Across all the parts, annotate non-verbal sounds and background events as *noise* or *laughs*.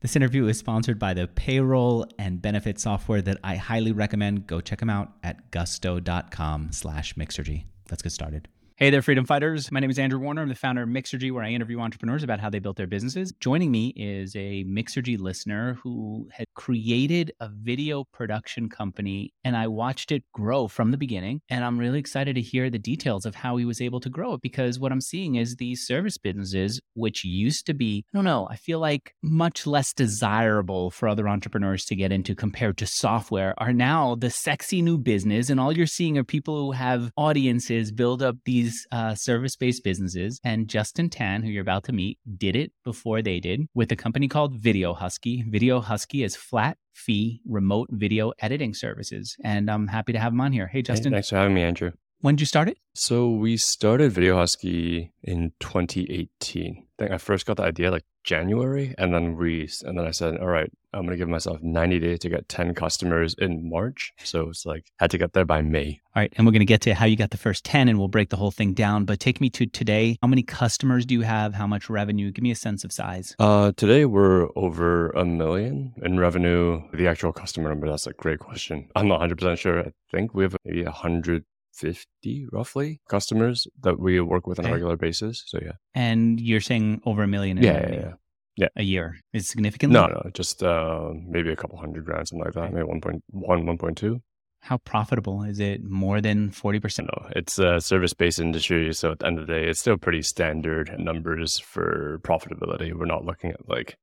This interview is sponsored by the payroll and benefit software that I highly recommend. Go check them out at gusto.com slash Mixergy. Let's get started. Hey there, freedom fighters. My name is Andrew Warner. I'm the founder of Mixergy, where I interview entrepreneurs about how they built their businesses. Joining me is a Mixergy listener who had created a video production company, and I watched it grow from the beginning. And I'm really excited to hear the details of how he was able to grow it because what I'm seeing is these service businesses, which used to be, I don't know, I feel like much less desirable for other entrepreneurs to get into compared to software, are now the sexy new business. And all you're seeing are people who have audiences build up these these uh, service based businesses. And Justin Tan, who you're about to meet, did it before they did with a company called Video Husky. Video Husky is flat fee remote video editing services. And I'm happy to have him on here. Hey, Justin. Hey, thanks for having me, Andrew. When did you start it? So we started Video Husky in 2018. I think I first got the idea like January, and then we and then I said, all right, I'm gonna give myself 90 days to get 10 customers in March. So it's like had to get there by May. All right, and we're gonna get to how you got the first 10, and we'll break the whole thing down. But take me to today. How many customers do you have? How much revenue? Give me a sense of size. Uh, today we're over a million in revenue. The actual customer number, that's a great question. I'm not 100 percent sure. I think we have maybe a hundred 50 roughly customers that we work with on a regular basis. So yeah. And you're saying over a million yeah, yeah, yeah, yeah. A year is significantly? No, no, just uh, maybe a couple hundred grand, something like that. Maybe 1.1, 1.2. How profitable is it? More than 40%? No, it's a service based industry. So at the end of the day, it's still pretty standard numbers for profitability. We're not looking at like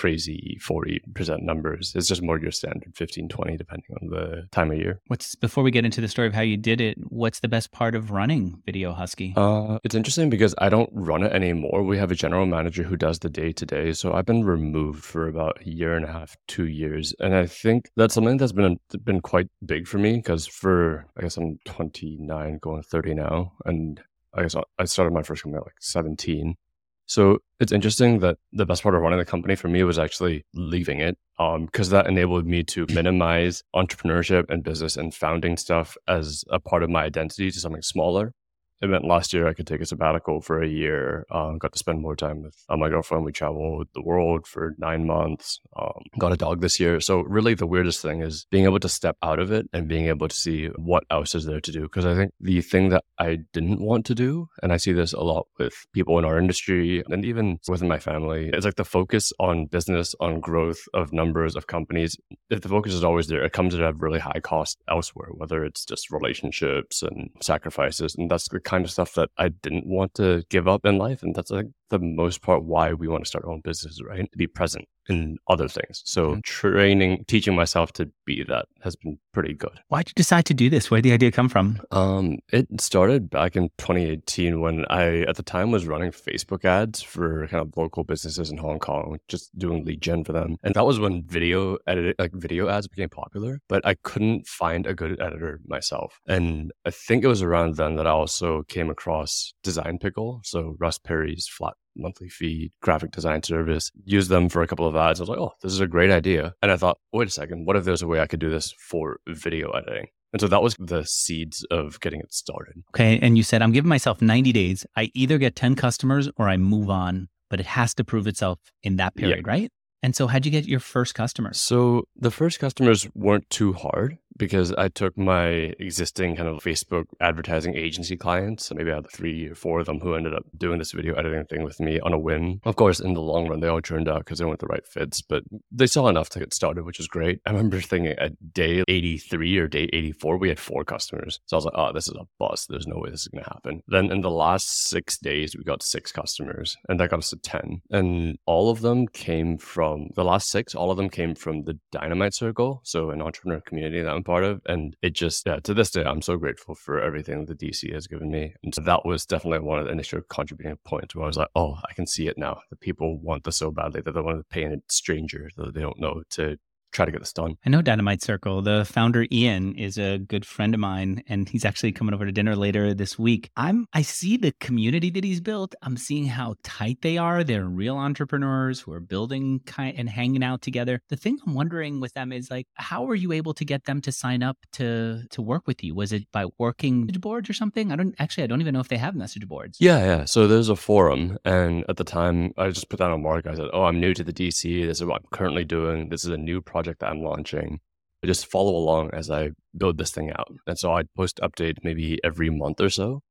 crazy 40% numbers. It's just more your standard 15, 20, depending on the time of year. What's before we get into the story of how you did it, what's the best part of running Video Husky? Uh, it's interesting because I don't run it anymore. We have a general manager who does the day to day. So I've been removed for about a year and a half, two years. And I think that's something that's been been quite big for me because for, I guess I'm 29, going 30 now. And I guess I started my first company at like 17. So it's interesting that the best part of running the company for me was actually leaving it because um, that enabled me to *clears throat* minimize entrepreneurship and business and founding stuff as a part of my identity to something smaller it meant last year I could take a sabbatical for a year. Um, got to spend more time with uh, my girlfriend. We traveled the world for nine months. Um, got a dog this year. So really, the weirdest thing is being able to step out of it and being able to see what else is there to do. Because I think the thing that I didn't want to do, and I see this a lot with people in our industry and even within my family, is like the focus on business, on growth of numbers of companies. If the focus is always there, it comes at a really high cost elsewhere, whether it's just relationships and sacrifices, and that's the kind of stuff that I didn't want to give up in life. And that's like the most part why we want to start our own business, right? To be present in other things. So mm-hmm. training, teaching myself to be that has been pretty good. Why did you decide to do this? Where did the idea come from? Um, it started back in 2018 when I, at the time, was running Facebook ads for kind of local businesses in Hong Kong, just doing lead gen for them. And that was when video edit, like video ads became popular, but I couldn't find a good editor myself. And I think it was around then that I also came across Design Pickle. So Russ Perry's flat monthly fee graphic design service, use them for a couple of ads. I was like, oh, this is a great idea. And I thought, wait a second, what if there's a way I could do this for video editing? And so that was the seeds of getting it started. Okay. And you said, I'm giving myself 90 days. I either get 10 customers or I move on, but it has to prove itself in that period, yeah. right? And so, how'd you get your first customers? So, the first customers weren't too hard because I took my existing kind of Facebook advertising agency clients, maybe I had three or four of them who ended up doing this video editing thing with me on a whim. Of course, in the long run, they all turned out because they weren't the right fits, but they saw enough to get started, which was great. I remember thinking at day 83 or day 84, we had four customers. So I was like, oh, this is a bust. There's no way this is going to happen. Then in the last six days, we got six customers, and that got us to 10. And all of them came from the last six, all of them came from the Dynamite Circle. So an entrepreneur community that I'm part of. And it just, yeah, to this day, I'm so grateful for everything the DC has given me. And so that was definitely one of the initial contributing points where I was like, oh, I can see it now. The people want this so badly that they want to pay a stranger that they don't know to try to get this done. I know Dynamite Circle. The founder Ian is a good friend of mine, and he's actually coming over to dinner later this week. I'm I see the community that he's built. I'm seeing how tight they are. They're real entrepreneurs who are building kind and hanging out together. The thing I'm wondering with them is like, how were you able to get them to sign up to to work with you? Was it by working boards or something? I don't actually. I don't even know if they have message boards. Yeah, yeah. So there's a forum, and at the time, I just put that on mark. I said, "Oh, I'm new to the DC. This is what I'm currently doing. This is a new project that I'm launching." I just follow along as I build this thing out. And so I'd post updates maybe every month or so.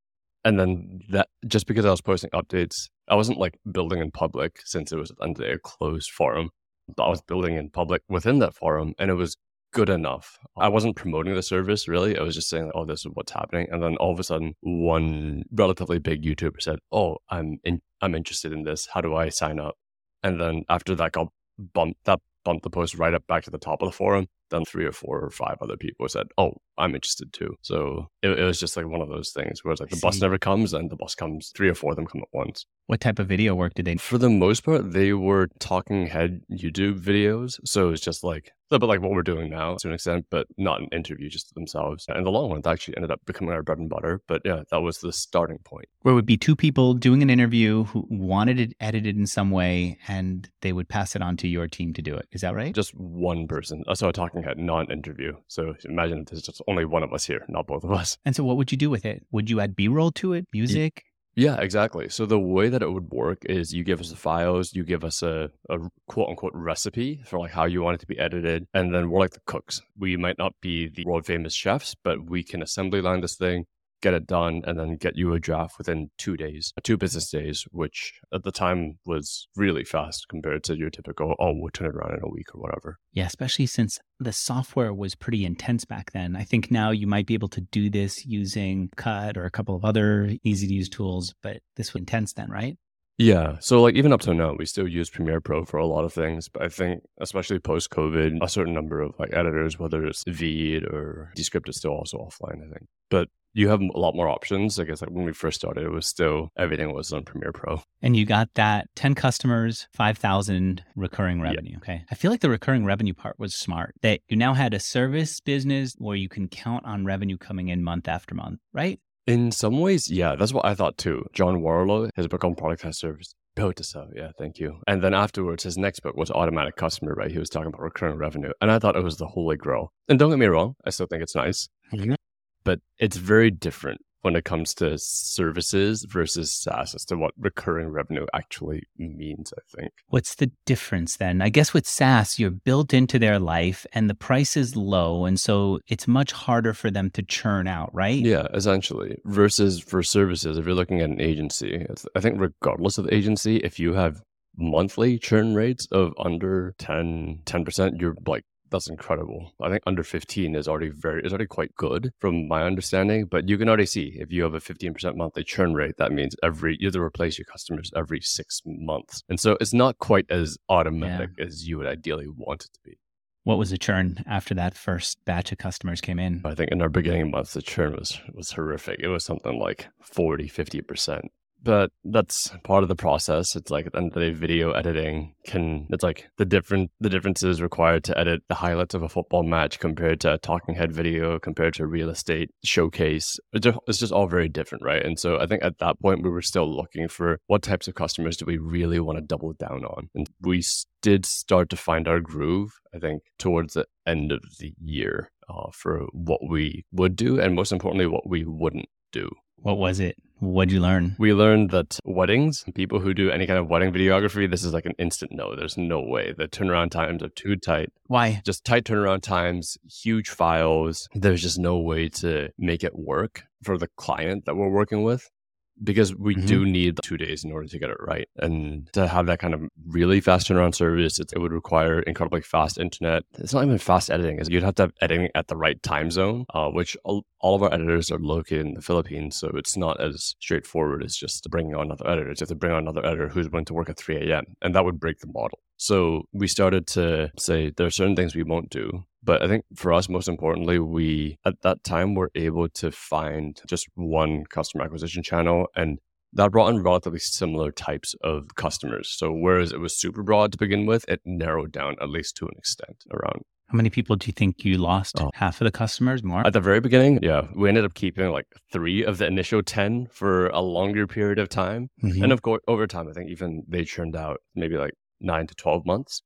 And then that just because I was posting updates, I wasn't like building in public since it was under a closed forum. But I was building in public within that forum and it was good enough. I wasn't promoting the service really. I was just saying, oh, this is what's happening. And then all of a sudden, one relatively big YouTuber said, oh, I'm in, I'm interested in this. How do I sign up? And then after that got bumped, that bumped the post right up back to the top of the forum then three or four or five other people said, "Oh, I'm interested too." So it, it was just like one of those things where it's like the bus never comes, and the bus comes. Three or four of them come at once. What type of video work did they? For the most part, they were talking head YouTube videos. So it's just like a bit like what we're doing now to an extent, but not an interview, just themselves. And the long one actually ended up becoming our bread and butter. But yeah, that was the starting point. Where it would be two people doing an interview who wanted it edited in some way, and they would pass it on to your team to do it. Is that right? Just one person. Uh, a talking head, not interview. So imagine if there's just only one of us here, not both of us. And so what would you do with it? Would you add B roll to it, music? Yeah, exactly. So the way that it would work is you give us the files, you give us a, a quote unquote recipe for like how you want it to be edited, and then we're like the cooks. We might not be the world famous chefs, but we can assembly line this thing, get it done and then get you a draft within two days, uh, two business days, which at the time was really fast compared to your typical, oh, we'll turn it around in a week or whatever. Yeah, especially since the software was pretty intense back then. I think now you might be able to do this using Cut or a couple of other easy to use tools, but this was intense then, right? Yeah. So like even up to now, we still use Premiere Pro for a lot of things. But I think especially post COVID, a certain number of like editors, whether it's Veed or Descript is still also offline, I think. But you have a lot more options. I guess like when we first started, it was still everything was on Premiere Pro. And you got that 10 customers, 5,000 recurring revenue. Yeah. Okay. I feel like the recurring revenue part was smart that you now had a service business where you can count on revenue coming in month after month, right? In some ways, yeah, that's what I thought too. John Warrillow, his book on product as service, built to sell. Yeah, thank you. And then afterwards, his next book was Automatic Customer, right? He was talking about recurring revenue. And I thought it was the holy grail. And don't get me wrong, I still think it's nice. Mm-hmm but it's very different when it comes to services versus SaaS as to what recurring revenue actually means, I think. What's the difference then? I guess with SaaS, you're built into their life and the price is low. And so it's much harder for them to churn out, right? Yeah, essentially. Versus for services, if you're looking at an agency, I think regardless of the agency, if you have monthly churn rates of under 10 10% you're like that's incredible. I think under 15 is already very is already quite good from my understanding. But you can already see if you have a 15% monthly churn rate, that means every you have to replace your customers every six months. And so it's not quite as automatic yeah. as you would ideally want it to be. What was the churn after that first batch of customers came in? I think in our beginning months the churn was was horrific. It was something like 40, 50% but that's part of the process. It's like at the end of the day, video editing can it's like the different the differences required to edit the highlights of a football match compared to a talking head video compared to a real estate showcase. It's just, it's just all very different, right? And so I think at that point we were still looking for what types of customers do we really want to double down on, and we did start to find our groove. I think towards the end of the year uh, for what we would do, and most importantly, what we wouldn't do. What was it? What'd you learn? We learned that weddings, people who do any kind of wedding videography, this is like an instant no. There's no way. The turnaround times are too tight. Why? Just tight turnaround times, huge files. There's just no way to make it work for the client that we're working with because we mm-hmm. do need two days in order to get it right. And to have that kind of really fast turnaround service, it, it, would require incredibly fast internet. It's not even fast editing; is you'd have to have editing at the right time zone, uh, which all, all, of our editors are located in the Philippines, so it's not as straightforward as just bringing on another editor. You have to bring on another editor who's willing to work at 3 a.m., and that would break the model. So we started to say there are certain things we won't do. But I think for us, most importantly, we at that time were able to find just one customer acquisition channel and that brought in relatively similar types of customers. So whereas it was super broad to begin with, it narrowed down at least to an extent around how many people do you think you lost? Oh. Half of the customers, more? At the very beginning, yeah. We ended up keeping like three of the initial 10 for a longer period of time. Mm-hmm. And of course, over time, I think even they churned out maybe like nine to 12 months.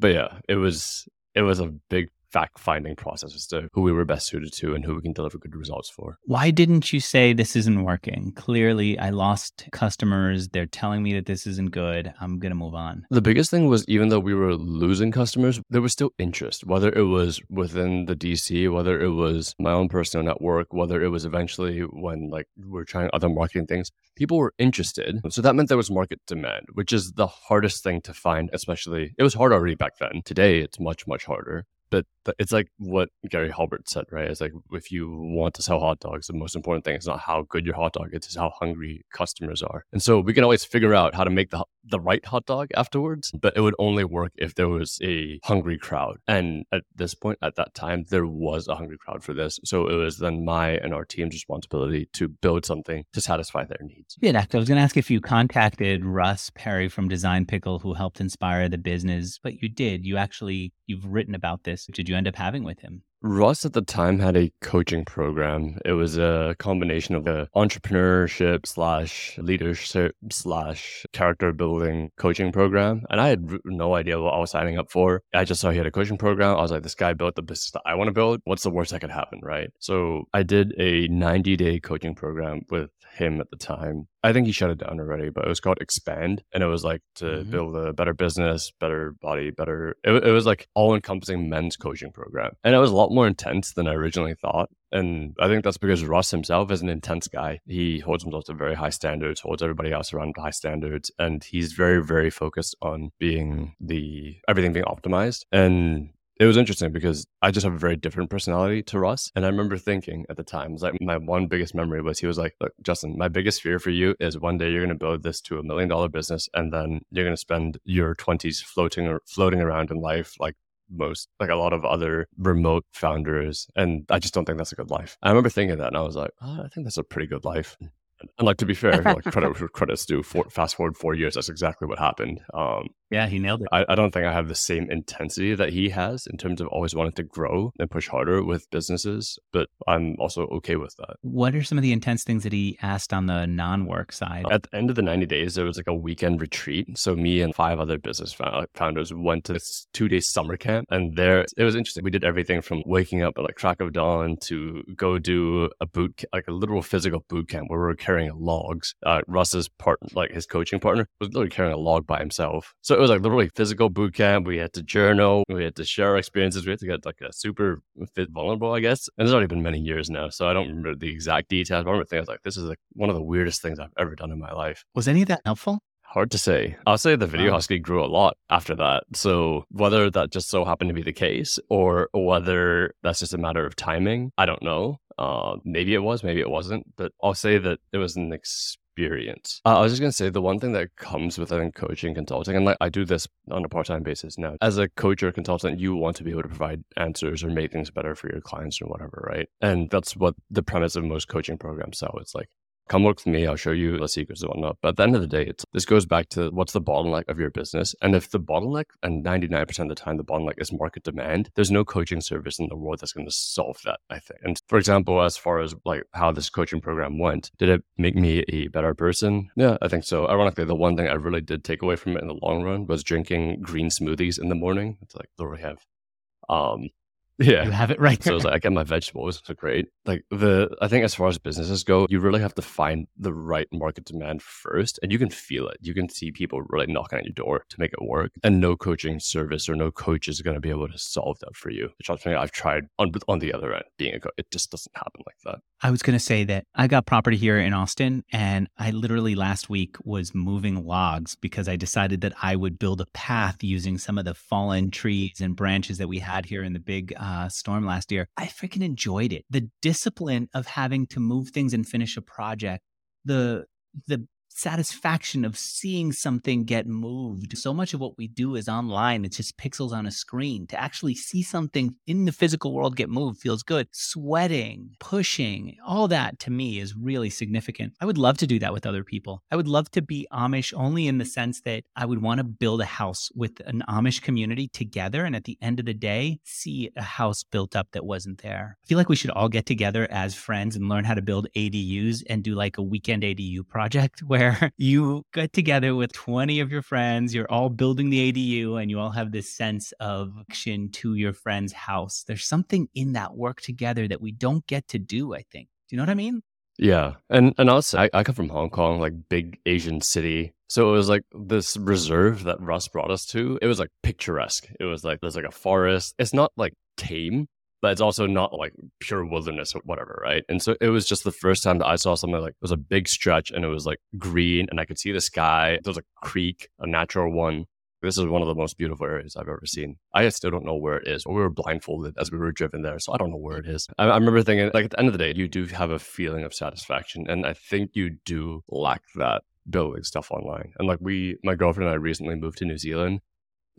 But yeah, it was, it was a big fact finding process as to who we were best suited to and who we can deliver good results for. Why didn't you say this isn't working? Clearly, I lost customers. They're telling me that this isn't good. I'm going to move on. The biggest thing was even though we were losing customers, there was still interest, whether it was within the DC, whether it was my own personal network, whether it was eventually when like we're trying other marketing things, people were interested. So that meant there was market demand, which is the hardest thing to find, especially it was hard already back then. Today, it's much, much harder but it's like what Gary Halbert said, right? It's like if you want to sell hot dogs, the most important thing is not how good your hot dog is, it's how hungry customers are. And so we can always figure out how to make the the right hot dog afterwards, but it would only work if there was a hungry crowd. And at this point, at that time, there was a hungry crowd for this. So it was then my and our team's responsibility to build something to satisfy their needs. Yeah, I was going to ask if you contacted Russ Perry from Design Pickle, who helped inspire the business, but you did. You actually you've written about this. Did you end up having with him? Russ at the time had a coaching program. It was a combination of a entrepreneurship slash leadership slash character building coaching program. And I had no idea what I was signing up for. I just saw he had a coaching program. I was like, this guy built the business that I want to build. What's the worst that could happen? Right. So I did a 90 day coaching program with him at the time. I think he shut it down already, but it was called Expand. And it was like to mm-hmm. build a better business, better body, better. It, it was like all encompassing men's coaching program. And it was a lot more intense than I originally thought. And I think that's because Russ himself is an intense guy. He holds himself to very high standards, holds everybody else around high standards. And he's very, very focused on being the everything being optimized. And it was interesting because I just have a very different personality to Russ. And I remember thinking at the time, like my one biggest memory was he was like, Look, Justin, my biggest fear for you is one day you're gonna build this to a million dollar business and then you're gonna spend your twenties floating or floating around in life like most like a lot of other remote founders and i just don't think that's a good life. I remember thinking that and i was like oh, i think that's a pretty good life. And like to be fair like credit *laughs* credits due for, fast forward four years that's exactly what happened. Um yeah, he nailed it. I, I, don't think I have the same intensity that he has in terms of always wanting to grow and push harder with businesses, but I'm also okay with that. What are some of the intense things that he asked on the non work side? At the end of the 90 days, there was like a weekend retreat. So me and five other business founders went to this two day summer camp. And there, it was interesting. We did everything from waking up at like crack of dawn to go do a boot, like a literal physical boot camp where we were carrying logs. Uh, Russ's part, like his coaching partner, was literally carrying a log by himself. So it was like literally physical boot camp. We had to journal. We had to share our experiences. We had to get like a super fit vulnerable, I guess. And it's already been many years now, so I don't remember the exact details. But I remember thinking, I was like, this is like one of the weirdest things I've ever done in my life. Was any of that helpful? Hard to say. I'll say the video husky grew a lot after that. So whether that just so happened to be the case or whether that's just a matter of timing, I don't know. Uh, maybe it was, maybe it wasn't. But I'll say that it was an ex- experience. Uh, I was just going to say the one thing that comes with I think coaching consulting, and like I do this on a part time basis now. As a coach or consultant, you want to be able to provide answers or make things better for your clients or whatever, right? And that's what the premise of most coaching programs sell. It's like come work with me. I'll show you the secrets and whatnot. But at the end of the day, it's, this goes back to what's the bottleneck of your business. And if the bottleneck, and 99% of the time, the bottleneck is market demand, there's no coaching service in the world that's going to solve that, I think. And for example, as far as like how this coaching program went, did it make me a better person? Yeah, I think so. Ironically, the one thing I really did take away from it in the long run was drinking green smoothies in the morning. It's like literally have um, yeah. You have it right. so it's like I get my vegetables. So great. Like the I think as far as businesses go, you really have to find the right market demand first. And you can feel it. You can see people really knocking at your door to make it work. And no coaching service or no coach is going to be able to solve that for you. Which something I've tried on on the other end, being a coach. It just doesn't happen like that. I was going to say that I got property here in Austin and I literally last week was moving logs because I decided that I would build a path using some of the fallen trees and branches that we had here in the big uh, uh, storm last year, I freaking enjoyed it. The discipline of having to move things and finish a project, the the satisfaction of seeing something get moved. So much of what we do is online, it's just pixels on a screen. To actually see something in the physical world get moved feels good. Sweating, pushing, all that to me is really significant. I would love to do that with other people. I would love to be Amish only in the sense that I would want to build a house with an Amish community together. And at the end of the day, see a house built up that wasn't there. I feel like we should all get together as friends and learn how to build ADUs and do like a weekend ADU project *laughs* where *laughs* you get together with 20 of your friends, you're all building the ADU, and you all have this sense of action to your friend's house. There's something in that work together that we don't get to do, I think. Do you know what I mean? Yeah. And and also I, I come from Hong Kong, like big Asian city. So it was like this reserve that Russ brought us to. It was like picturesque. It was like there's like a forest. It's not like tame, but it's also not like pure wilderness or whatever, right? And so it was just the first time that I saw something like it was a big stretch and it was like green and I could see the sky. There was a creek, a natural one. This is one of the most beautiful areas I've ever seen. I still don't know where it is. We were blindfolded as we were driven there, so I don't know where it is. I, I remember thinking, like, at the end of the day, you do have a feeling of satisfaction. And I think you do lack that building stuff online. And like, we, my girlfriend and I recently moved to New Zealand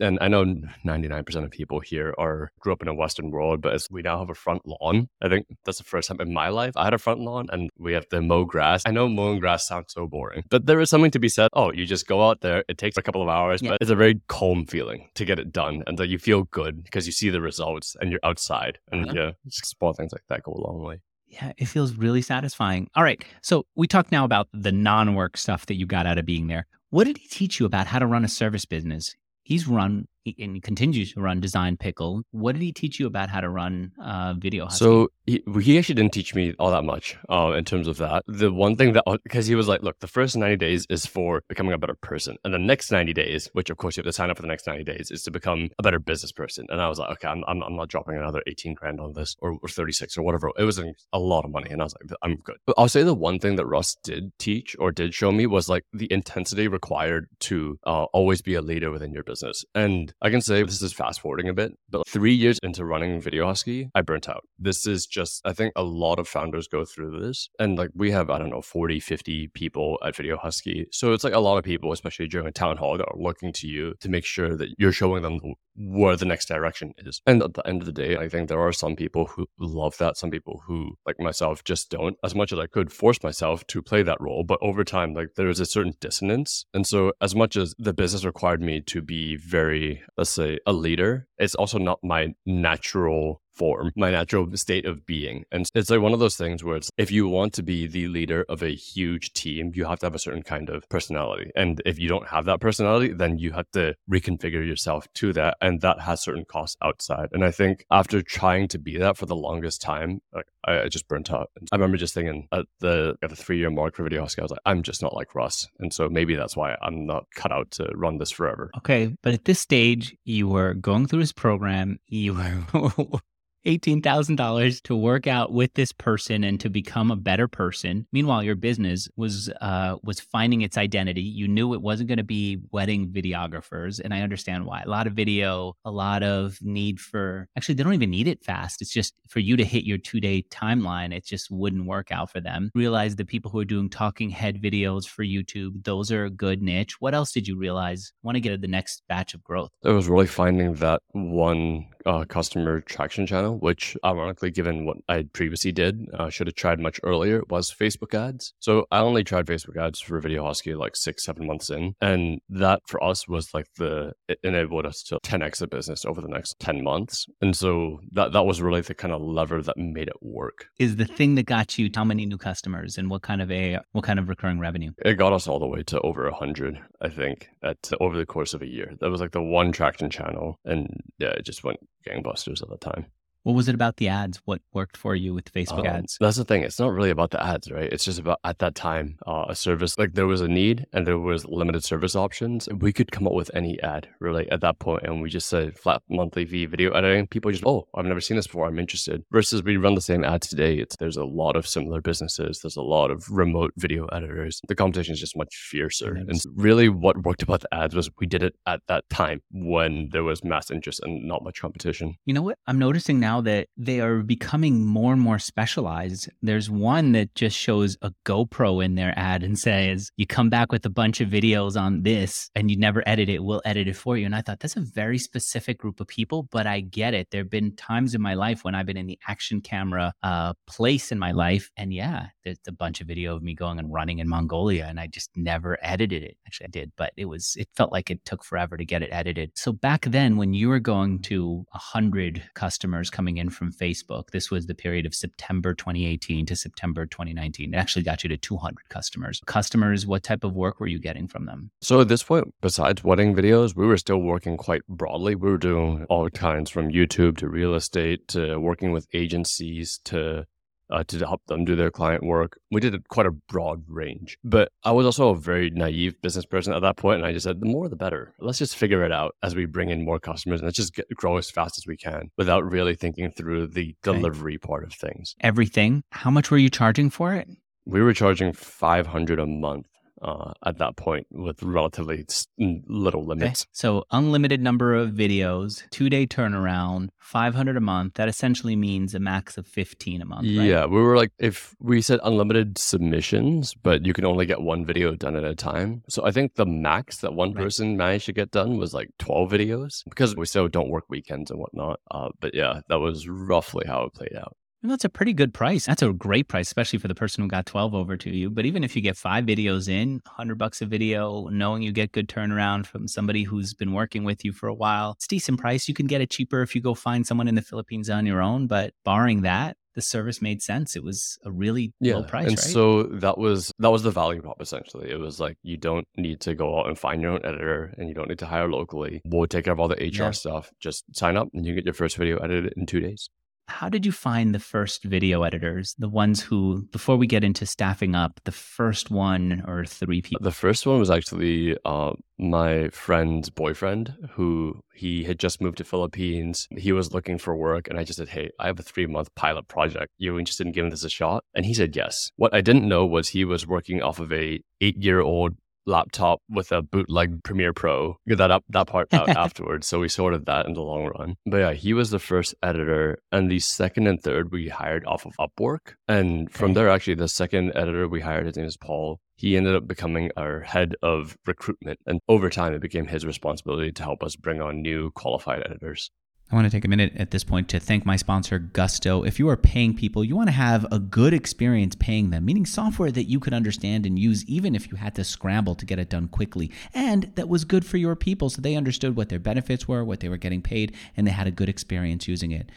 and I know 99% of people here are grew up in a Western world, but as we now have a front lawn, I think that's the first time in my life I had a front lawn and we have to mow grass. I know mowing grass sounds so boring, but there is something to be said. Oh, you just go out there. It takes a couple of hours, yeah. but it's a very calm feeling to get it done. And that you feel good because you see the results and you're outside. And uh-huh. yeah, small things like that go a long way. Yeah, it feels really satisfying. All right. So we talked now about the non work stuff that you got out of being there. What did he teach you about how to run a service business? He's run and continues to run Design Pickle. What did he teach you about how to run uh, Video Husky? So he, he actually didn't teach me all that much uh, in terms of that. The one thing that, because he was like, look, the first 90 days is for becoming a better person. And the next 90 days, which of course you have to sign up for the next 90 days, is to become a better business person. And I was like, okay, I'm, I'm, I'm not dropping another 18 grand on this or, or 36 or whatever. It was a lot of money. And I was like, I'm good. But I'll say the one thing that Russ did teach or did show me was like the intensity required to uh, always be a leader within your business. And I can say this is fast forwarding a bit, but three years into running Video Husky, I burnt out. This is just, I think a lot of founders go through this. And like we have, I don't know, 40, 50 people at Video Husky. So it's like a lot of people, especially during a town hall, that are looking to you to make sure that you're showing them where the next direction is. And at the end of the day, I think there are some people who love that, some people who, like myself, just don't. As much as I could force myself to play that role, but over time, like there is a certain dissonance. And so, as much as the business required me to be very, let's say, a leader, it's also not my natural form, my natural state of being. And it's like one of those things where it's if you want to be the leader of a huge team, you have to have a certain kind of personality. And if you don't have that personality, then you have to reconfigure yourself to that. And that has certain costs outside. And I think after trying to be that for the longest time, like I, just burnt out. I remember just thinking at the at the three year mark for Video Husky, I was like, I'm just not like Russ. And so maybe that's why I'm not cut out to run this forever. Okay. But at this stage, you were going through his program, you were $18,000 to work out with this person and to become a better person. Meanwhile, your business was uh, was finding its identity. You knew it wasn't going to be wedding videographers, and I understand why. A lot of video, a lot of need for actually they don't even need it fast. It's just for you to hit your 2-day timeline, it just wouldn't work out for them. Realize the people who are doing talking head videos for YouTube, those are a good niche. What else did you realize? Want to get the next batch of growth? It was really finding that one uh, customer traction channel, which ironically, given what I previously did, uh, should have tried much earlier, was Facebook ads. So I only tried Facebook ads for Video Husky like six, seven months in. And that for us was like the, it enabled us to 10x the business over the next 10 months. And so that, that was really the kind of lever that made it work. Is the thing that got you how many new customers and what kind of a, what kind of recurring revenue? It got us all the way to over a hundred, I think, at over the course of a year. That was like the one traction channel. And yeah, it just went gangbusters at the time. What was it about the ads? What worked for you with Facebook um, ads? That's the thing. It's not really about the ads, right? It's just about at that time uh, a service like there was a need and there was limited service options. We could come up with any ad really at that point, and we just said flat monthly fee video editing. People just oh I've never seen this before. I'm interested. Versus we run the same ads today. It's there's a lot of similar businesses. There's a lot of remote video editors. The competition is just much fiercer. And really, what worked about the ads was we did it at that time when there was mass interest and not much competition. You know what? I'm noticing now now that they are becoming more and more specialized. There's one that just shows a GoPro in their ad and says, You come back with a bunch of videos on this and you never edit it, we'll edit it for you. And I thought that's a very specific group of people, but I get it. There have been times in my life when I've been in the action camera uh, place in my life. And yeah, there's a bunch of video of me going and running in Mongolia and I just never edited it. Actually, I did, but it was, it felt like it took forever to get it edited. So back then, when you were going to 100 customers coming in from Facebook, this was the period of September 2018 to September 2019. It actually got you to 200 customers. Customers, what type of work were you getting from them? So at this point, besides wedding videos, we were still working quite broadly. We were doing all kinds from YouTube to real estate to working with agencies to uh, to help them do their client work. We did quite a broad range, but I was also a very naive business person at that point, and I just said, the more the better. Let's just figure it out as we bring in more customers, and let's just get, grow as fast as we can without really thinking through the delivery okay. part of things. Everything. How much were you charging for it? We were charging five hundred a month uh, at that point with relatively little limits. Okay. So unlimited number of videos, two day turnaround, 500 a month. That essentially means a max of 15 a month. Right? Yeah. We were like, if we said unlimited submissions, but you can only get one video done at a time. So I think the max that one right. person managed to get done was like 12 videos because we still don't work weekends and whatnot. Uh, but yeah, that was roughly how it played out. That's a pretty good price. That's a great price, especially for the person who got 12 over to you. But even if you get five videos in, 100 bucks a video, knowing you get good turnaround from somebody who's been working with you for a while, it's decent price. You can get it cheaper if you go find someone in the Philippines on your own. But barring that, the service made sense. It was a really yeah. low price, and right? so that was that was the value prop essentially. It was like you don't need to go out and find your own editor, and you don't need to hire locally. We'll take care of all the HR yeah. stuff. Just sign up, and you get your first video edited in two days how did you find the first video editors, the ones who, before we get into staffing up, the first one or three people? The first one was actually uh, my friend's boyfriend, who he had just moved to Philippines. He was looking for work, and I just said, "Hey, I have a three month pilot project. You interested in giving this a shot?" And he said yes. What I didn't know was he was working off of a eight year old laptop with a bootleg Premiere Pro. Get that up that part out *laughs* afterwards. So we sorted that in the long run. But yeah, he was the first editor, and the second and third we hired off of Upwork. And from there, actually, the second editor we hired, his name is Paul. He ended up becoming our head of recruitment, and over time, it became his responsibility to help us bring on new qualified editors. I want to take a minute at this point to thank my sponsor, Gusto. If you are paying people, you want to have a good experience paying them, meaning software that you could understand and use even if you had to scramble to get it done quickly, and that was good for your people so they understood what their benefits were, what they were getting paid, and they had a good experience using it.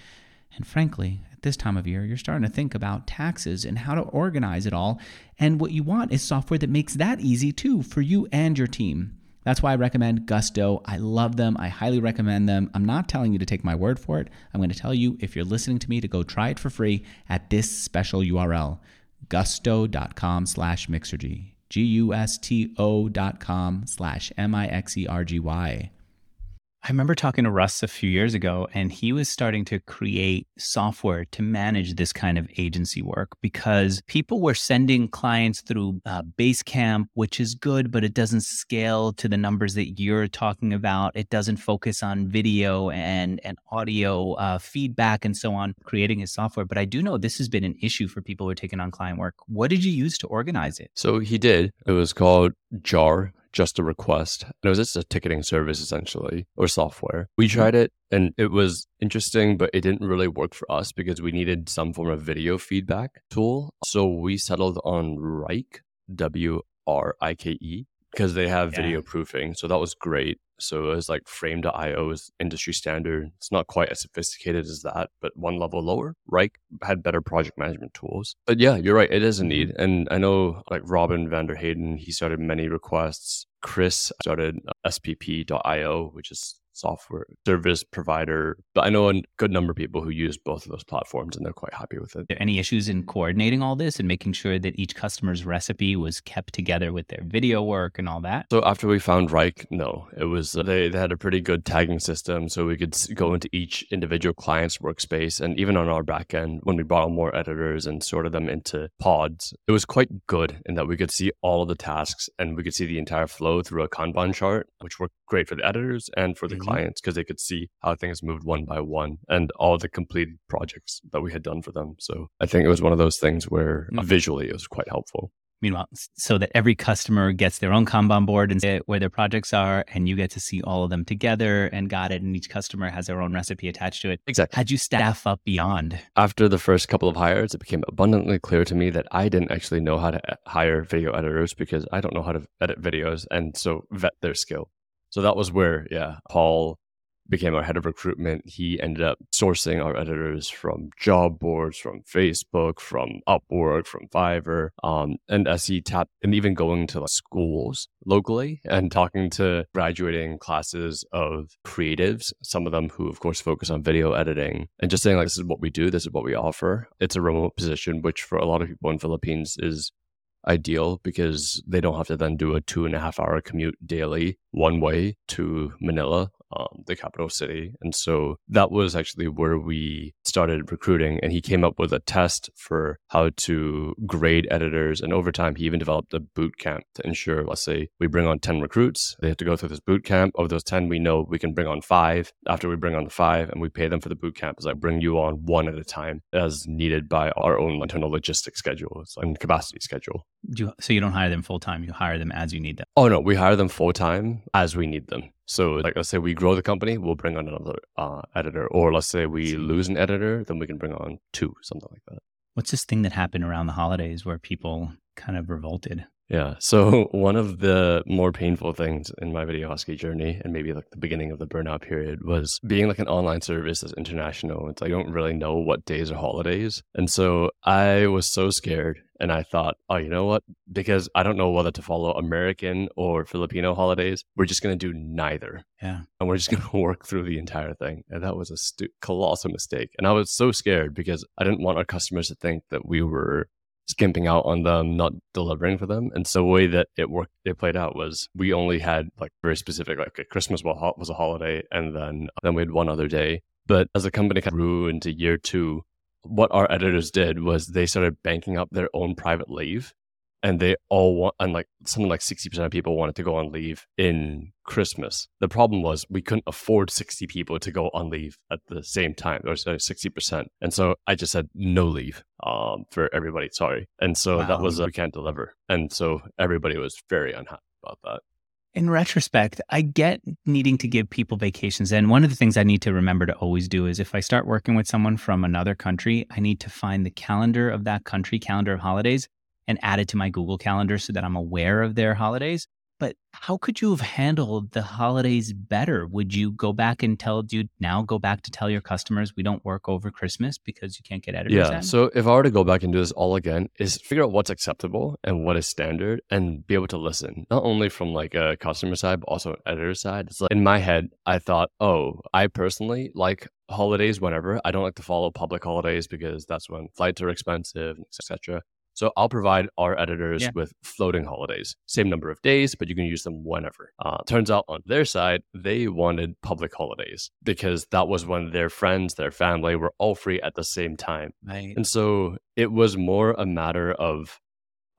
And frankly, at this time of year, you're starting to think about taxes and how to organize it all. And what you want is software that makes that easy too for you and your team. That's why I recommend Gusto. I love them. I highly recommend them. I'm not telling you to take my word for it. I'm going to tell you, if you're listening to me, to go try it for free at this special URL, gusto.com slash mixergy. G-U-S-T-O dot com slash M-I-X-E-R-G-Y. I remember talking to Russ a few years ago, and he was starting to create software to manage this kind of agency work because people were sending clients through uh, Basecamp, which is good, but it doesn't scale to the numbers that you're talking about. It doesn't focus on video and, and audio uh, feedback and so on, creating his software. But I do know this has been an issue for people who are taking on client work. What did you use to organize it? So he did. It was called JAR just a request. And it was just a ticketing service essentially or software. We mm-hmm. tried it and it was interesting, but it didn't really work for us because we needed some form of video feedback tool. So we settled on Wrike, W R I K E, because they have yeah. video proofing. So that was great. So it was like Frame.io is industry standard. It's not quite as sophisticated as that, but one level lower. Wrike had better project management tools. But yeah, you're right. It is a mm-hmm. need. And I know like Robin Vander Hayden, he started ManyRequests. Chris started SPP.io, which is software service provider. But I know a good number of people who use both of those platforms and they're quite happy with it. Any issues in coordinating all this and making sure that each customer's recipe was kept together with their video work and all that? So after we found Wrike, no, it was uh, they, they had a pretty good tagging system, so we could go into each individual client's workspace, and even on our backend when we brought on more editors and sorted them into pods, it was quite good in that we could see all of the tasks and we could see the entire flow through a Kanban chart, which worked great for the editors and for the mm-hmm. Clients because they could see how things moved one by one and all the completed projects that we had done for them. So I think it was one of those things where mm-hmm. visually it was quite helpful. Meanwhile, so that every customer gets their own Kanban board and say where their projects are, and you get to see all of them together and got it. And each customer has their own recipe attached to it. Exactly. Had you staff up beyond? After the first couple of hires, it became abundantly clear to me that I didn't actually know how to hire video editors because I don't know how to edit videos and so vet their skill. So that was where, yeah, Paul became our head of recruitment, he ended up sourcing our editors from job boards, from Facebook, from Upwork, from Fiverr. Um, and as he tapped and even going to like schools locally and talking to graduating classes of creatives, some of them who, of course, focus on video editing, and just saying, like, this is what we do, this is what we offer. It's a remote position, which for a lot of people in Philippines is ideal because they don't have to then do a two and a half hour commute daily one way to Manila um, the capital city. And so that was actually where we started recruiting. And he came up with a test for how to grade editors. And over time, he even developed a boot camp to ensure, let's say, we bring on 10 recruits. They have to go through this boot camp. Of those 10, we know we can bring on five. After we bring on the five and we pay them for the boot camp, is I bring you on one at a time as needed by our own internal logistics schedule and capacity schedule. You, so you don't hire them full time, you hire them as you need them. Oh, no, we hire them full time as we need them. So, like, let's say we grow the company, we'll bring on another uh, editor. Or let's say we lose an editor, then we can bring on two, something like that. What's this thing that happened around the holidays where people kind of revolted? Yeah. *laughs* So one of the more painful things in my video husky journey and maybe like the beginning of the burnout period was being like an online service that's international. It's like, I don't really know what days are holidays. And so I was so scared and I thought, oh, you know what? Because I don't know whether to follow American or Filipino holidays, we're just going to do neither. Yeah. And we're just going *laughs* to work through the entire thing. And that was a stu- colossal mistake. And I was so scared because I didn't want our customers to think that we were skimping out on them, not delivering for them. And so the way that it worked, it played out was we only had like very specific, like Christmas was a holiday, and then then we had one other day. But as the company grew into year two, what our editors did was they started banking up their own private leave and they all want and like something like 60% of people wanted to go on leave in christmas. The problem was we couldn't afford 60 people to go on leave at the same time or so 60% and so i just said no leave um, for everybody sorry. And so wow. that was uh, we can't deliver. And so everybody was very unhappy about that in retrospect, I get needing to give people vacations. And one of the things I need to remember to always do is if I start working with someone from another country, I need to find the calendar of that country, calendar of holidays, and add it to my Google Calendar so that I'm aware of their holidays. But how could you have handled the holidays better? Would you go back and tell you now go back to tell your customers we don't work over Christmas because you can't get editors? Yeah. So if I were to go back and do this all again, is figure out what's acceptable and what is standard and be able to listen, not only from like a customer side, but also editor side. It's like in my head, I thought, oh, I personally like holidays whenever. I don't like to follow public holidays because that's when flights are expensive, etc. So I'll provide our editors yeah. with floating holidays, same number of days, but you can use them whenever. Uh, turns out on their side, they wanted public holidays because that was when their friends, their family were all free at the same time. Right. And so it was more a matter of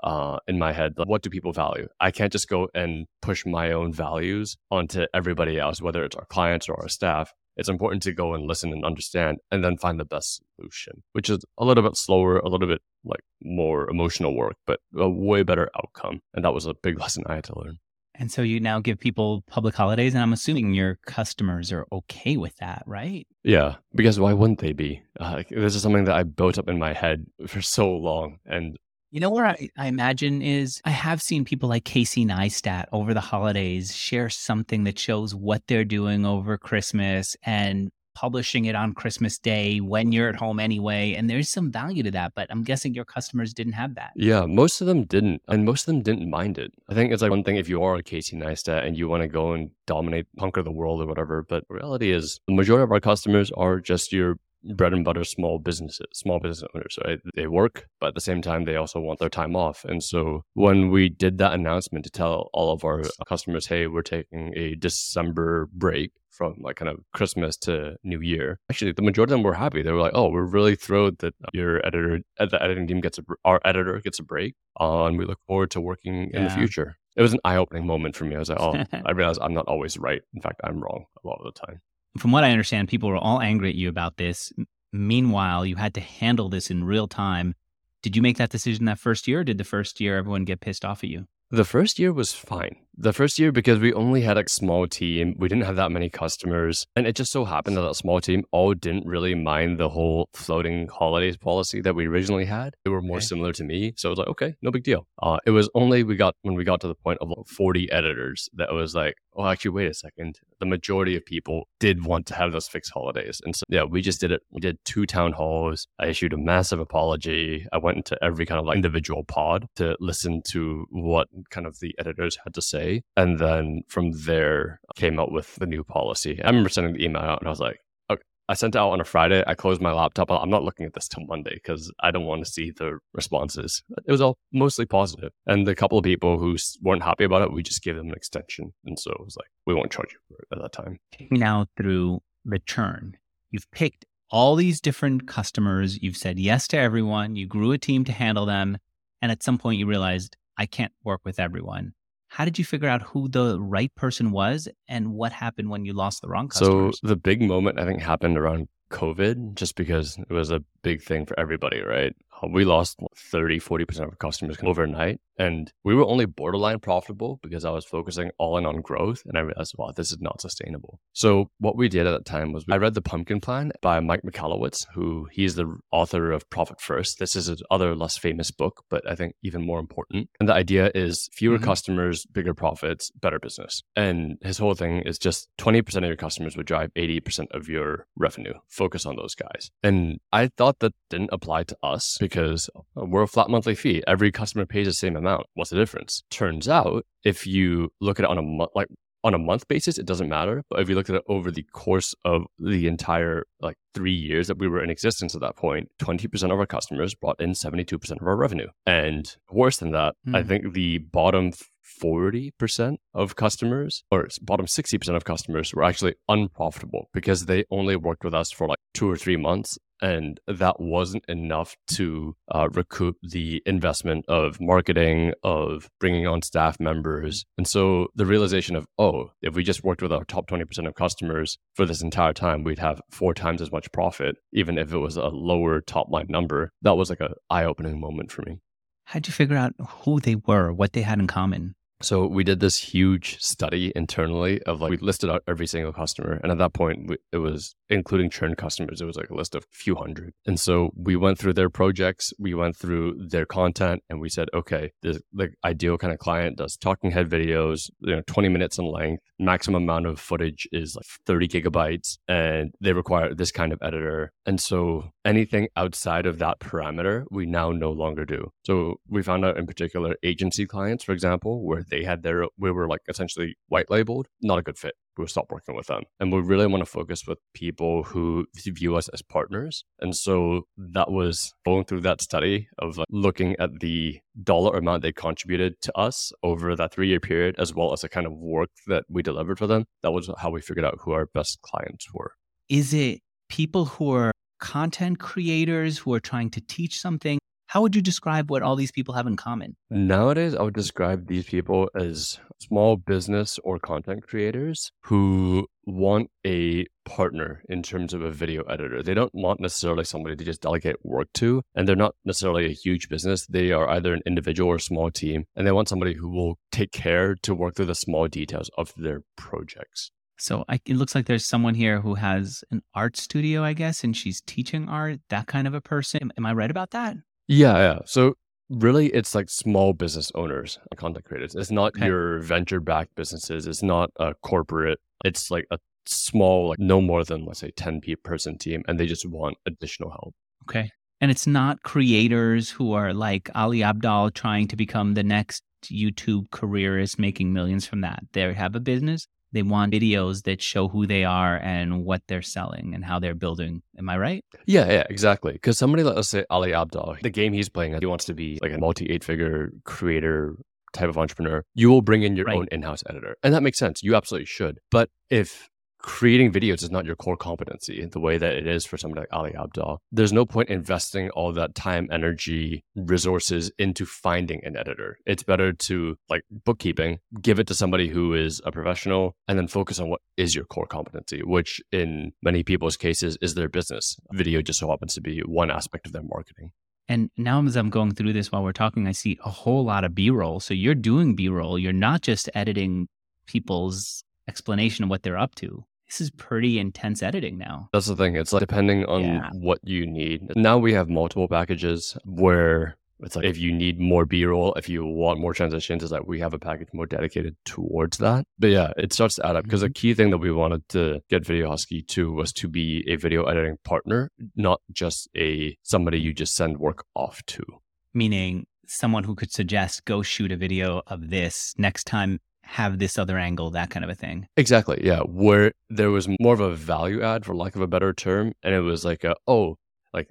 uh, in my head. Like, what do people value? I can't just go and push my own values onto everybody else, whether it's our clients or our staff it's important to go and listen and understand and then find the best solution, which is a little bit slower, a little bit like more emotional work, but a way better outcome. And that was a big *laughs* lesson I had to learn. And so you now give people public holidays, and I'm assuming your customers are okay with that, right? Yeah, because why wouldn't they be? Uh, this is something that I built up in my head for so long, and you know where I, I, imagine is I have seen people like Casey Neistat over the holidays share something that shows what they're doing over Christmas and publishing it on Christmas Day when you're at home anyway. And there's some value to that, but I'm guessing your customers didn't have that. Yeah, most of them didn't. And most of them didn't mind it. I think it's like one thing if you are a Casey Neistat and you want to go and dominate, conquer the world or whatever. But reality is the majority of our customers are just your bread and butter small businesses, small business owners, right? They work, but at the same time, they also want their time off. And so when we did that announcement to tell all of our customers, hey, we're taking a December break from like kind of Christmas to New Year. Actually, the majority of them were happy. They were like, "Oh, we're really thrilled that your editor, the editing team gets a, our editor gets a break, uh, and we look forward to working yeah. in the future." it was an eye opening moment for me. I was like, oh, *laughs* I realized I'm not always right. In fact, I'm wrong a lot of the time. From what I understand, people were all angry at you about this. Meanwhile, you had to handle this in real time. Did you make that decision that first year, or did the first year everyone get pissed off at you? The first year was fine. The first year, because we only had a small team, we didn't have that many customers. And it just so happened that that small team all didn't really mind the whole floating holidays policy that we originally had. They were more okay. similar to me. So it was like, okay, no big deal. Uh, it was only we got when we got to the point of 40 editors that was like, oh, actually, wait a second. The majority of people did want to have those fixed holidays. And so, yeah, we just did it. We did two town halls. I issued a massive apology. I went into every kind of like individual pod to listen to what kind of the editors had to say way. And then from there came out with the new policy. I remember sending the email out and I was like. I sent it out on a Friday. I closed my laptop. I'm not looking at this till Monday because I don't want to see the responses. It was all mostly positive. And the couple of people who weren't happy about it, we just gave them an extension. And so it was like, we won't charge you for it at that time. Now through return, you've picked all these different customers. You've said yes to everyone. You grew a team to handle them. And at some point, you realized I can't work with everyone. How did you figure out who the right person was and what happened when you lost the wrong customers? So the big moment I think happened around COVID just because it was a big thing for everybody, right? We lost 30, 40% of our customers overnight. And we were only borderline profitable because I was focusing all in on growth. And I realized, wow, this is not sustainable. So what we did at that time was I read The Pumpkin Plan by Mike Michalowicz, who he's the author of Profit First. This is his other less famous book, but I think even more important. And the idea is fewer mm-hmm. customers, bigger profits, better business. And his whole thing is just 20% of your customers would drive 80% of your revenue. Focus on those guys. And I thought that didn't apply to us because we're a flat monthly fee. Every customer pays the same amount. What's the difference? Turns out, if you look at it on a month, like on a month basis, it doesn't matter. But if you look at it over the course of the entire like three years that we were in existence at that point, 20% of our customers brought in 72% of our revenue. And worse than that, mm. I hmm. think the bottom 40% of customers or bottom 60% of customers were actually unprofitable because they only worked with us for like two or three months and that wasn't enough to uh, recoup the investment of marketing of bringing on staff members. And so the realization of oh if we just worked with our top 20% of customers for this entire time we'd have four times as much profit even if it was a lower top line number that was like a eye-opening moment for me. How'd you figure out who they were what they had in common so we did this huge study internally of like we listed out every single customer, and at that point we, it was including churn customers. It was like a list of a few hundred, and so we went through their projects, we went through their content, and we said, okay, the ideal kind of client does talking head videos, you know, twenty minutes in length. Maximum amount of footage is like thirty gigabytes, and they require this kind of editor. And so anything outside of that parameter, we now no longer do. So we found out in particular agency clients, for example, where they had their we were like essentially white labeled, not a good fit. We will stop working with them. And we really want to focus with people who view us as partners. And so that was going through that study of like looking at the dollar amount they contributed to us over that three year period, as well as the kind of work that we delivered for them. That was how we figured out who our best clients were. Is it people who are content creators who are trying to teach something? How would you describe what all these people have in common? Nowadays, I would describe these people as small business or content creators who want a partner in terms of a video editor. They don't want necessarily somebody to just delegate work to, and they're not necessarily a huge business. They are either an individual or small team, and they want somebody who will take care to work through the small details of their projects. So I, it looks like there's someone here who has an art studio, I guess, and she's teaching art, that kind of a person. Am, am I right about that? Yeah, yeah. So really it's like small business owners, content creators. It's not okay. your venture backed businesses. It's not a corporate. It's like a small, like no more than let's say 10 person team and they just want additional help. Okay. And it's not creators who are like Ali Abdaal trying to become the next YouTube careerist making millions from that. They have a business they want videos that show who they are and what they're selling and how they're building. Am I right? Yeah, yeah, exactly. Because somebody, let's say Ali Abdaal, the game he's playing, he wants to be like a multi eight figure creator type of entrepreneur. You will bring in your right. own in house editor. And that makes sense. You absolutely should. But if creating videos is not your core competency the way that it is for somebody like Ali Abdaal. There's no point investing all that time, energy, resources into finding an editor. It's better to like bookkeeping, give it to somebody who is a professional and then focus on what is your core competency, which in many people's cases is their business. Video just so happens to be one aspect of their marketing. And now, as I'm going through this while we're talking, I see a whole lot of B roll. So you're doing B roll. You're not just editing people's explanation of what they're up to. This is pretty intense editing now. That's the thing. It's like depending on yeah. what you need. Now we have multiple packages where it's like if you need more b-roll if you want more transitions is that we have a package more dedicated towards that but yeah it starts to add up because mm-hmm. a key thing that we wanted to get video husky to was to be a video editing partner not just a somebody you just send work off to meaning someone who could suggest go shoot a video of this next time have this other angle that kind of a thing exactly yeah where there was more of a value add for lack of a better term and it was like a, oh like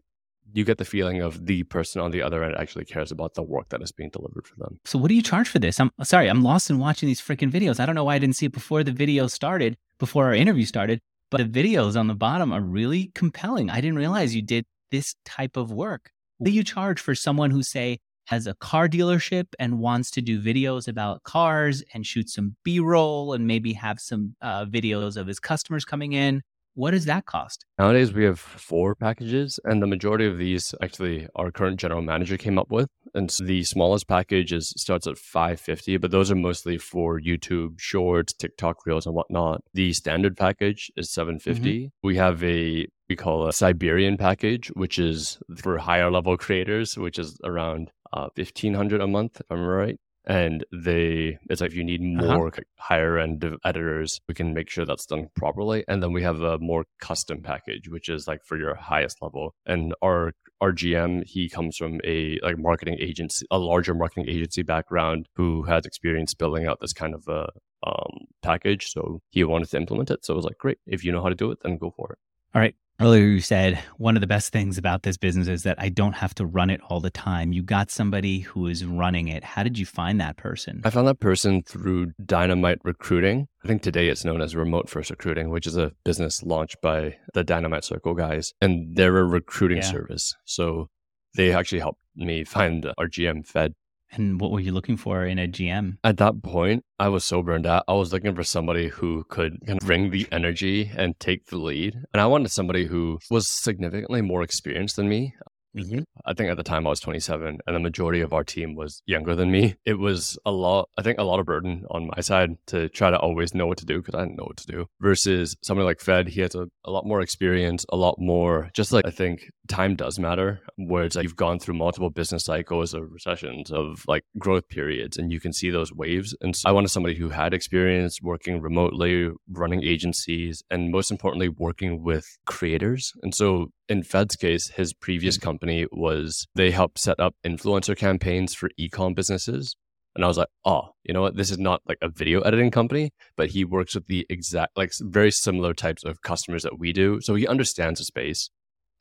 you get the feeling of the person on the other end actually cares about the work that is being delivered for them. So what do you charge for this? I'm sorry, I'm lost in watching these freaking videos. I don't know why I didn't see it before the video started, before our interview started, but the videos on the bottom are really compelling. I didn't realize you did this type of work. What do you charge for someone who say has a car dealership and wants to do videos about cars and shoot some B-roll and maybe have some uh, videos of his customers coming in? What does that cost? Nowadays, we have four packages, and the majority of these actually our current general manager came up with. And so the smallest package is starts at 550, but those are mostly for YouTube Shorts, TikTok Reels, and whatnot. The standard package is 750. Mm-hmm. We have a we call a Siberian package, which is for higher level creators, which is around uh, 1500 a month, if I'm right and they it's like if you need uh-huh. more uh-huh. higher end editors we can make sure that's done properly and then we have a more custom package which is like for your highest level and our our gm he comes from a like marketing agency a larger marketing agency background who has experience building out this kind of a um, package so he wanted to implement it so it was like great if you know how to do it then go for it all right Earlier, you said one of the best things about this business is that I don't have to run it all the time. You got somebody who is running it. How did you find that person? I found that person through Dynamite Recruiting. I think today it's known as Remote First Recruiting, which is a business launched by the Dynamite Circle guys. And they're a recruiting yeah. service. So they actually helped me find our GM Fed and what were you looking for in a GM? At that point, I was so burned out. I was looking for somebody who could kind of bring the energy and take the lead. And I wanted somebody who was significantly more experienced than me. Mm-hmm. I think at the time I was 27 and the majority of our team was younger than me. It was a lot, I think a lot of burden on my side to try to always know what to do because I didn't know what to do versus somebody like Fed. He has a, a lot more experience, a lot more, just like I think time does matter where it's like you've gone through multiple business cycles of recessions, of like growth periods, and you can see those waves. And so I wanted somebody who had experience working remotely, running agencies, and most importantly, working with creators. And so in Fed's case, his previous mm-hmm. company was they helped set up influencer campaigns for ecom businesses. And I was like, oh, you know what? This is not like a video editing company, but he works with the exact, like very similar types of customers that we do. So he understands the space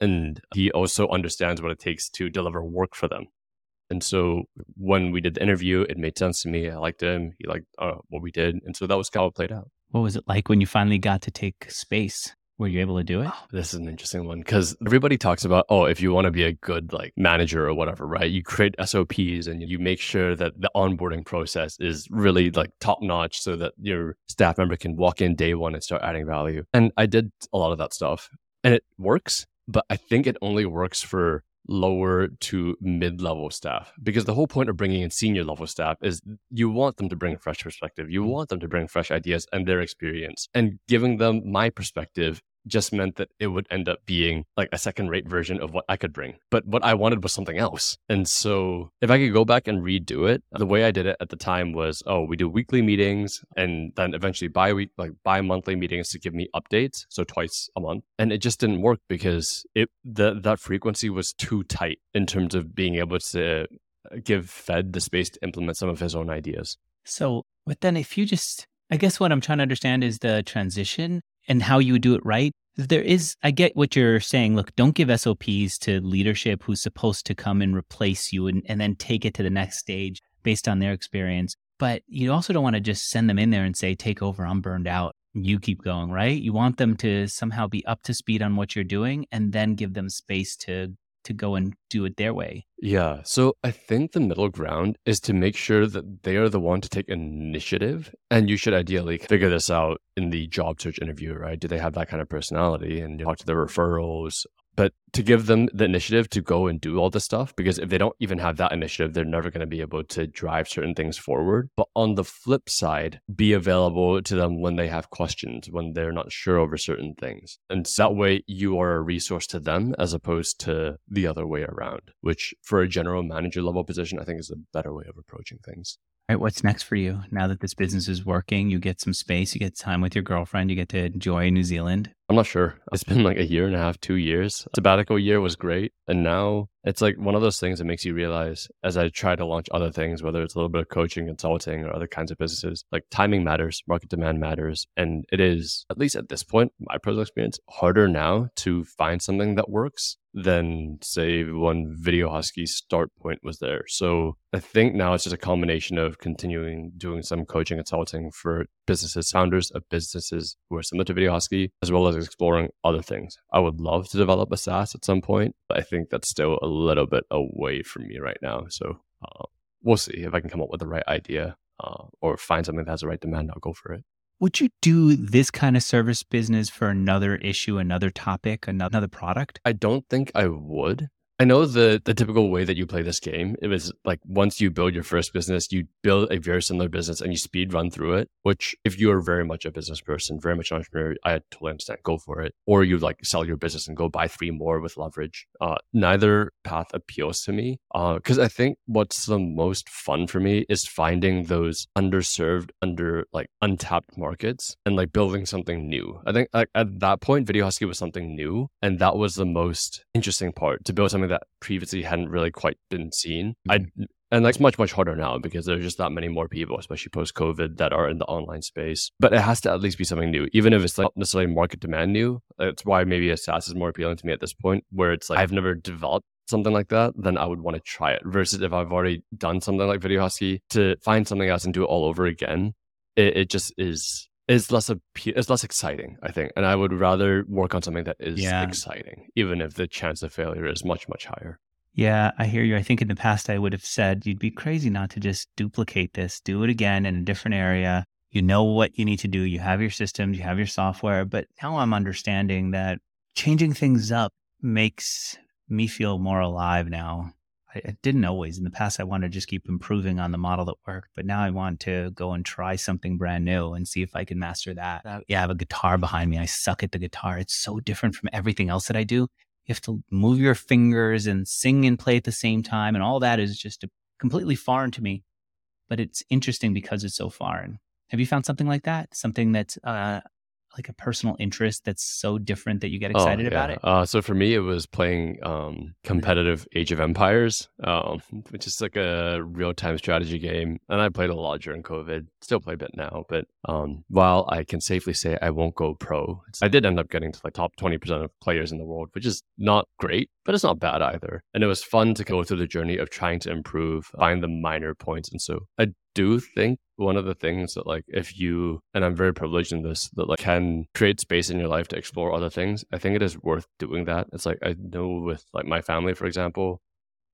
and he also understands what it takes to deliver work for them. And so when we did the interview, it made sense to me. I liked him. He liked uh, what we did. And so that was how it played out. What was it like when you finally got to take space? Were you able to do it? Oh, this is an interesting one because everybody talks about, oh, if you want to be a good like manager or whatever, right? You create SOPs and you make sure that the onboarding process is really like top notch so that your staff member can walk in day one and start adding value. And I did a lot of that stuff and it works, but I think it only works for lower to mid level staff because the whole point of bringing in senior level staff is you want them to bring a fresh perspective. You mm. want them to bring fresh ideas and their experience. And giving them my perspective just meant that it would end up being like a second rate version of what I could bring. But what I wanted was something else. And so if I could go back and redo it, the way I did it at the time was, oh, we do weekly meetings and then eventually bi week like bi monthly meetings to give me updates. So twice a month. And it just didn't work because it the that frequency was too tight in terms of being able to give Fed the space to implement some of his own ideas. So but then if you just I guess what I'm trying to understand is the transition and how you would do it right. There is, I get what you're saying. Look, don't give SOPs to leadership who's supposed to come and replace you and, and then take it to the next stage based on their experience. But you also don't want to just send them in there and say, take over, I'm burned out. you keep going, right? You want them to somehow be up to speed on what you're doing and then give them space to to go and do it their way. Yeah. So I think the middle ground is to make sure that they are the one to take initiative. And you should ideally figure this out in the job search interview, right? Do they have that kind of personality? And talk to the referrals, but to give them the initiative to go and do all this stuff because if they don't even have that initiative they're never going to be able to drive certain things forward. But on the flip side be available to them when they have questions when they're not sure over certain things. And so that way you are a resource to them as opposed to the other way around which for a general manager level position i think is a better way of approaching things right, what's next for you now that this business is working? You get some space, you get time with your girlfriend, you get to enjoy New Zealand. I'm not sure. It's been like a year and a half, two years. Sabbatical year was great. And now it's like one of those things that makes you realize as I try to launch other things, whether it's a little bit of coaching, consulting, or other kinds of businesses, like timing matters, market demand matters. And it is, at least at this point, my personal experience, harder now to find something that works than say when Video Husky's start point was there. So I think now it's just a combination of continuing doing some coaching and consulting for businesses, founders of businesses who are similar to Video Husky, as well as exploring other things. I would love to develop a SaaS at some point, but I think that's still a little bit away from me right now. So uh, we'll see if I can come up with the right idea uh, or find something that has the right demand. I'll go for it. Would you do this kind of service business for another issue, another topic, another product? I don't think I would. I know the the typical way that you play this game. It was like once you build your first business, you build a very similar business and you speed run through it. Which, if you are very much a business person, very much an entrepreneur, I totally understand. Go for it. Or you like sell your business and go buy three more with leverage. Uh, neither path appeals to me. Because uh, I think what's the most fun for me is finding those underserved, under like untapped markets and like building something new. I think like, at that point, Video Husky was something new, and that was the most interesting part to build something something that previously hadn't really quite been seen. Mm-hmm. I and it's much much harder now because there's just that many more people, especially post COVID, that are in the online space. But it has to at least be something new, even if it's not necessarily market demand new. That's why maybe a SaaS is more appealing to me at this point, where it's like I've never developed something like that, then I would want to try it. Versus if I've already done something like Video Husky, to find something else and do it all over again, it, it just is is less a it's less exciting, I think. And I would rather work on something that is yeah. exciting, even if the chance of failure is much, much higher. Yeah, I hear you. I think in the past I would have said you'd be crazy not to just duplicate this, do it again in a different area. You know what you need to do. You have your systems, you have your software. But now I'm understanding that changing things up makes me feel more alive now. I, didn't always. In the past, I wanted to just keep improving on the model that worked, but now I want to go and try something brand new and see if I can master that. Yeah, I have a guitar behind me. I suck at the guitar. It's so different from everything else that I do. You have to move your fingers and sing and play at the same time, and all that is just completely foreign to me. But it's interesting because it's so foreign. Have you found something like that? Something that's uh, like a personal interest that's so different that you get oh, excited oh, yeah. about it? Uh, so for me, it was playing um, competitive Age of Empires, um, *laughs* which is like a real time strategy game. And I played a lot during COVID, still play a bit now. But um, while I can safely say I won't go pro, I did end up getting to like top 20% of players in the world, which is not great, but it's not bad either. And it was fun to go through the journey of trying to improve, find the minor points. And so I do think one of the things that like if you and I'm very privileged in this that like can create space in your life to explore other things, I think it is worth doing that. It's like I know with like my family, for example,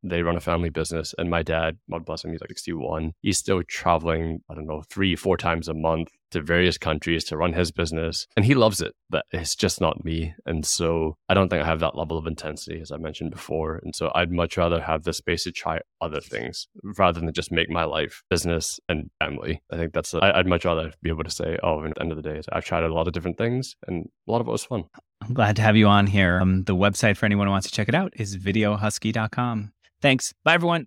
they run a family business and my dad, God bless him, he's like 61. He's still traveling, I don't know, three, four times a month to various countries to run his business. And he loves it, but it's just not me. And so I don't think I have that level of intensity, as I mentioned before. And so I'd much rather have the space to try other things rather than just make my life business and family. I think that's, i would much rather be able to say, oh, at the end of the day, I've tried a lot of different things and a lot of it was fun. I'm glad to have you on here. Um, the website for anyone who wants to check it out is videohusky.com. Thanks. Bye, everyone.